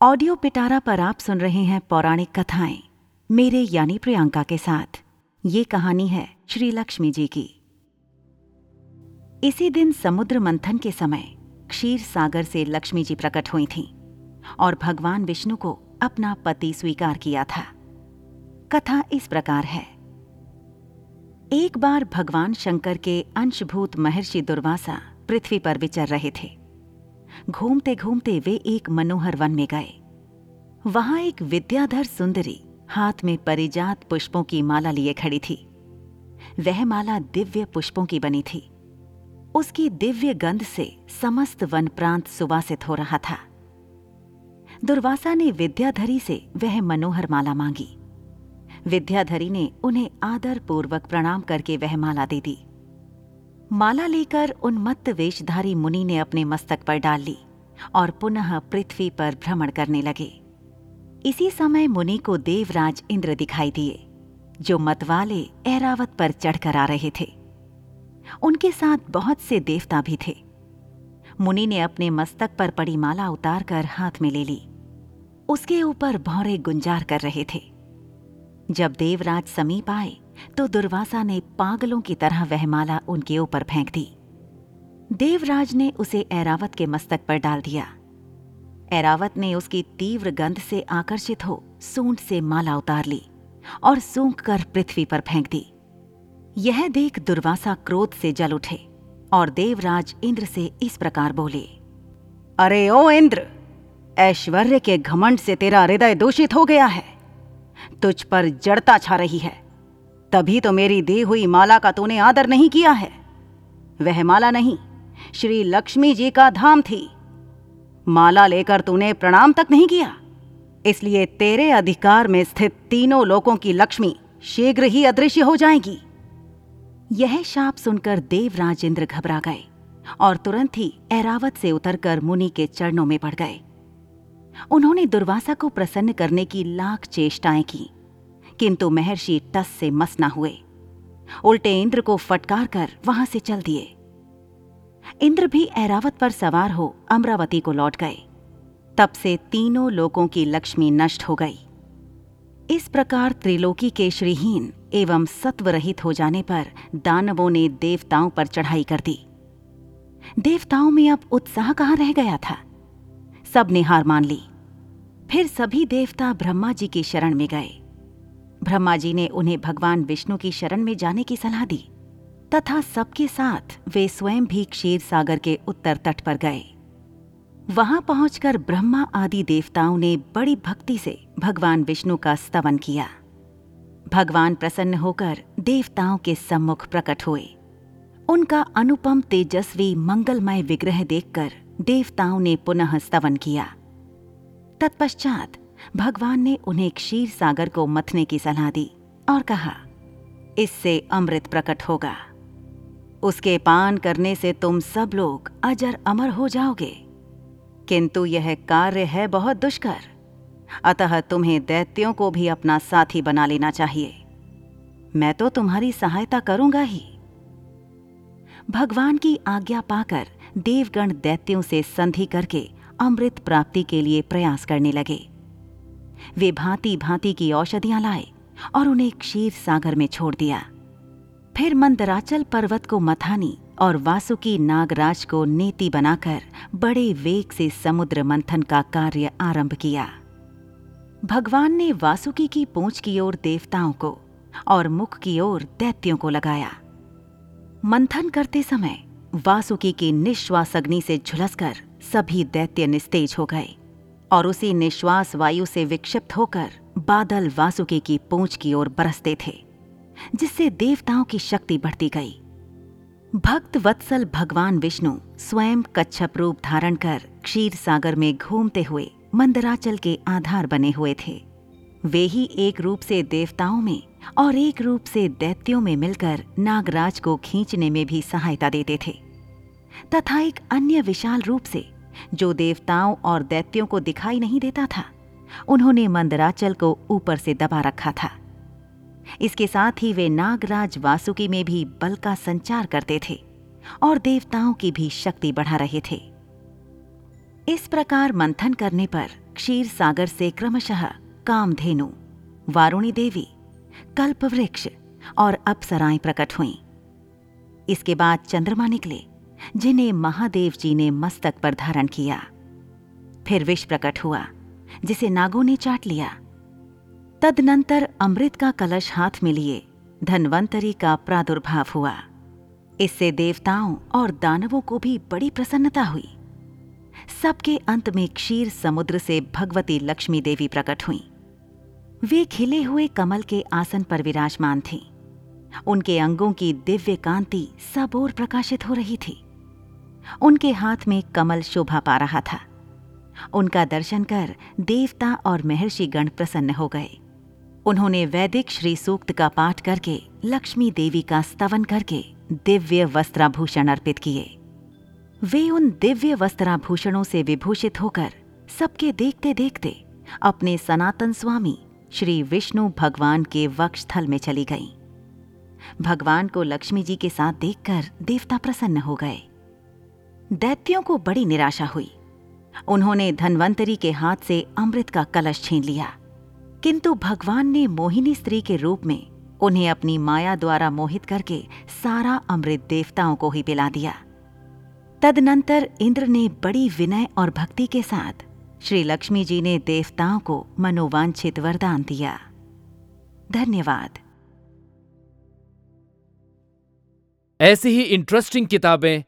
Audio पिटारा पर आप सुन रहे हैं पौराणिक कथाएँ, मेरे यानी प्रियंका के साथ। ये कहानी है श्री लक्ष्मी जी की। इसी दिन समुद्र मंथन के समय क्षीर सागर से लक्ष्मी जी प्रकट हुई थीं और भगवान विष्णु को अपना पति स्वीकार किया था। कथा इस प्रकार है। एक बार भगवान शंकर के अंशभूत महर्षि दुर्वासा पृथ्वी पर विचर रहे थे। घूमते घूमते वे एक मनोहर वन में गए। वहाँ एक विद्याधर सुंदरी हाथ में परिजात पुष्पों की माला लिए खड़ी थी। वह माला दिव्य पुष्पों की बनी थी। उसकी दिव्य गंध से समस्त वन प्रांत सुवासित हो रहा था। दुर्वासा ने विद्याधरी से वह मनोहर माला मांगी। विद्याधरी ने उन्हें आदर पूर्वक प्रणाम करके वह माला दे दी। माला लेकर उन उन्मत्त वेशधारी मुनि ने अपने मस्तक पर डाल ली और पुनः पृथ्वी पर भ्रमण करने लगे। इसी समय मुनि को देवराज इंद्र दिखाई दिए, जो मतवाले ऐरावत पर चढ़कर आ रहे थे। उनके साथ बहुत से देवता भी थे। मुनि ने अपने मस्तक पर पड़ी माला उतारकर हाथ में ले ली। उसके ऊपर भौरे गुंजार कर रहे थे। जब देवराज समीप आए तो दुर्वासा ने पागलों की तरह वह माला उनके ऊपर फेंक दी। देवराज ने उसे ऐरावत के मस्तक पर डाल दिया। ऐरावत ने उसकी तीव्र गंध से आकर्षित हो सूंड से माला उतार ली और सूंघ कर पृथ्वी पर फेंक दी। यह देख दुर्वासा क्रोध से जल उठे और देवराज इंद्र से इस प्रकार बोले, अरे ओ इंद्र, ऐश्वर्य के घमंड से तेरा हृदय दूषित हो गया है। तुझ पर जड़ता छा रही है। तभी तो मेरी दी हुई माला का तूने आदर नहीं किया है। वह माला नहीं, श्री लक्ष्मी जी का धाम थी। माला लेकर तूने प्रणाम तक नहीं किया। इसलिए तेरे अधिकार में स्थित तीनों लोगों की लक्ष्मी शीघ्र ही अदृश्य हो जाएगी। यह शाप सुनकर देवराज इंद्र घबरा गए और तुरंत ही ऐरावत से उतरकर मुनि के चरणों में पड़ गए। उन्होंने दुर्वासा को प्रसन्न करने की लाख चेष्टाएँ की। किंतु महर्षि टस से मस न हुए। उल्टे इंद्र को फटकार कर वहाँ से चल दिए। इंद्र भी ऐरावत पर सवार हो अमरावती को लौट गए। तब से तीनों लोगों की लक्ष्मी नष्ट हो गई। इस प्रकार त्रिलोकी के श्रीहीन एवं सत्व रहित हो जाने पर दानवों ने देवताओं पर चढ़ाई कर दी। देवताओं में अब उत्साह कहाँ रह गया था? सबने हार मान ली। फिर सभी देवता ब्रह्मा जी की शरण में गए। ब्रह्मा जी ने उन्हें भगवान विष्णु की शरण में जाने की सलाह दी। तथा सबके साथ वे स्वयं भी क्षीर सागर के उत्तर तट पर गए। वहाँ पहुंचकर ब्रह्मा आदि देवताओं ने बड़ी भक्ति से भगवान विष्णु का स्तवन किया। भगवान प्रसन्न होकर देवताओं के सम्मुख प्रकट हुए। उनका अनुपम तेजस्वी मंगलमय विग्रह देखकर देवताओं ने पुनः स्तवन किया। तत्पश्चात भगवान ने उन्हें क्षीर सागर को मथने की सलाह दी और कहा, इससे अमृत प्रकट होगा। उसके पान करने से तुम सब लोग अजर अमर हो जाओगे। किंतु यह कार्य है बहुत दुष्कर। अतः तुम्हें दैत्यों को भी अपना साथी बना लेना चाहिए। मैं तो तुम्हारी सहायता करूँगा ही। भगवान की आज्ञा पाकर देवगण दैत्यों से संधि करके अमृत प्राप्ति के लिए प्रयास करने लगे। वे भांति भांति की औषधियाँ लाए और उन्हें क्षीर सागर में छोड़ दिया। फिर मंदराचल पर्वत को मथानी और वासुकी नागराज को नीति बनाकर बड़े वेग से समुद्र मंथन का कार्य आरंभ किया। भगवान ने वासुकी की पूंछ की ओर देवताओं को और मुख की ओर दैत्यों को लगाया। मंथन करते समय वासुकी की निश्वास अग्नि से झुलसकर सभी दैत्य निस्तेज हो गए। और उसी निश्वास वायु से विक्षिप्त होकर बादल वासुकी की पूंछ की ओर बरसते थे, जिससे देवताओं की शक्ति बढ़ती गई। भक्त वत्सल भगवान विष्णु स्वयं कच्छप रूप धारण कर क्षीर सागर में घूमते हुए मंदराचल के आधार बने हुए थे। वे ही एक रूप से देवताओं में और एक रूप से दैत्यों में मिलकर नागराज को खींचने में भी सहायता देते थे, तथा एक अन्य विशाल रूप से जो देवताओं और दैत्यों को दिखाई नहीं देता था। उन्होंने मंदराचल को ऊपर से दबा रखा था। इसके साथ ही वे नागराज वासुकी में भी बल का संचार करते थे और देवताओं की भी शक्ति बढ़ा रहे थे। इस प्रकार मंथन करने पर क्षीर सागर से क्रमशः कामधेनु, वारुणी देवी, कल्पवृक्ष और अप्सराएँ प्रकट हुईं। इसके बाद चंद्रमा निकले। जिन्हें महादेव जी ने मस्तक पर धारण किया। फिर विष प्रकट हुआ, जिसे नागों ने चाट लिया। तदनंतर अमृत का कलश हाथ में लिए, धनवंतरी का प्रादुर्भाव हुआ। इससे देवताओं और दानवों को भी बड़ी प्रसन्नता हुई। सबके अंत में क्षीर समुद्र से भगवती लक्ष्मी देवी प्रकट हुई। वे खिले हुए कमल के आसन पर विराजमान थीं। उनके अंगों की दिव्य कांति सब ओर प्रकाशित हो रही थी। उनके हाथ में कमल शोभा पा रहा था। उनका दर्शन कर देवता और महर्षि गण प्रसन्न हो गए। उन्होंने वैदिक श्री सूक्त का पाठ करके लक्ष्मी देवी का स्तवन करके दिव्य वस्त्राभूषण अर्पित किए। वे उन दिव्य वस्त्राभूषणों से विभूषित होकर सबके देखते देखते अपने सनातन स्वामी श्री विष्णु भगवान के वक्षस्थल में चली गईं। भगवान को लक्ष्मी जी के साथ देखकर देवता प्रसन्न हो गए। दैत्यों को बड़ी निराशा हुई। उन्होंने धनवंतरी के हाथ से अमृत का कलश छीन लिया। किंतु भगवान ने मोहिनी स्त्री के रूप में उन्हें अपनी माया द्वारा मोहित करके सारा अमृत देवताओं को ही पिला दिया। तदनंतर इंद्र ने बड़ी विनय और भक्ति के साथ श्री लक्ष्मी जी ने देवताओं को मनोवांछित वरदान दिया। धन्यवाद। ऐसी ही इंटरेस्टिंग किताबें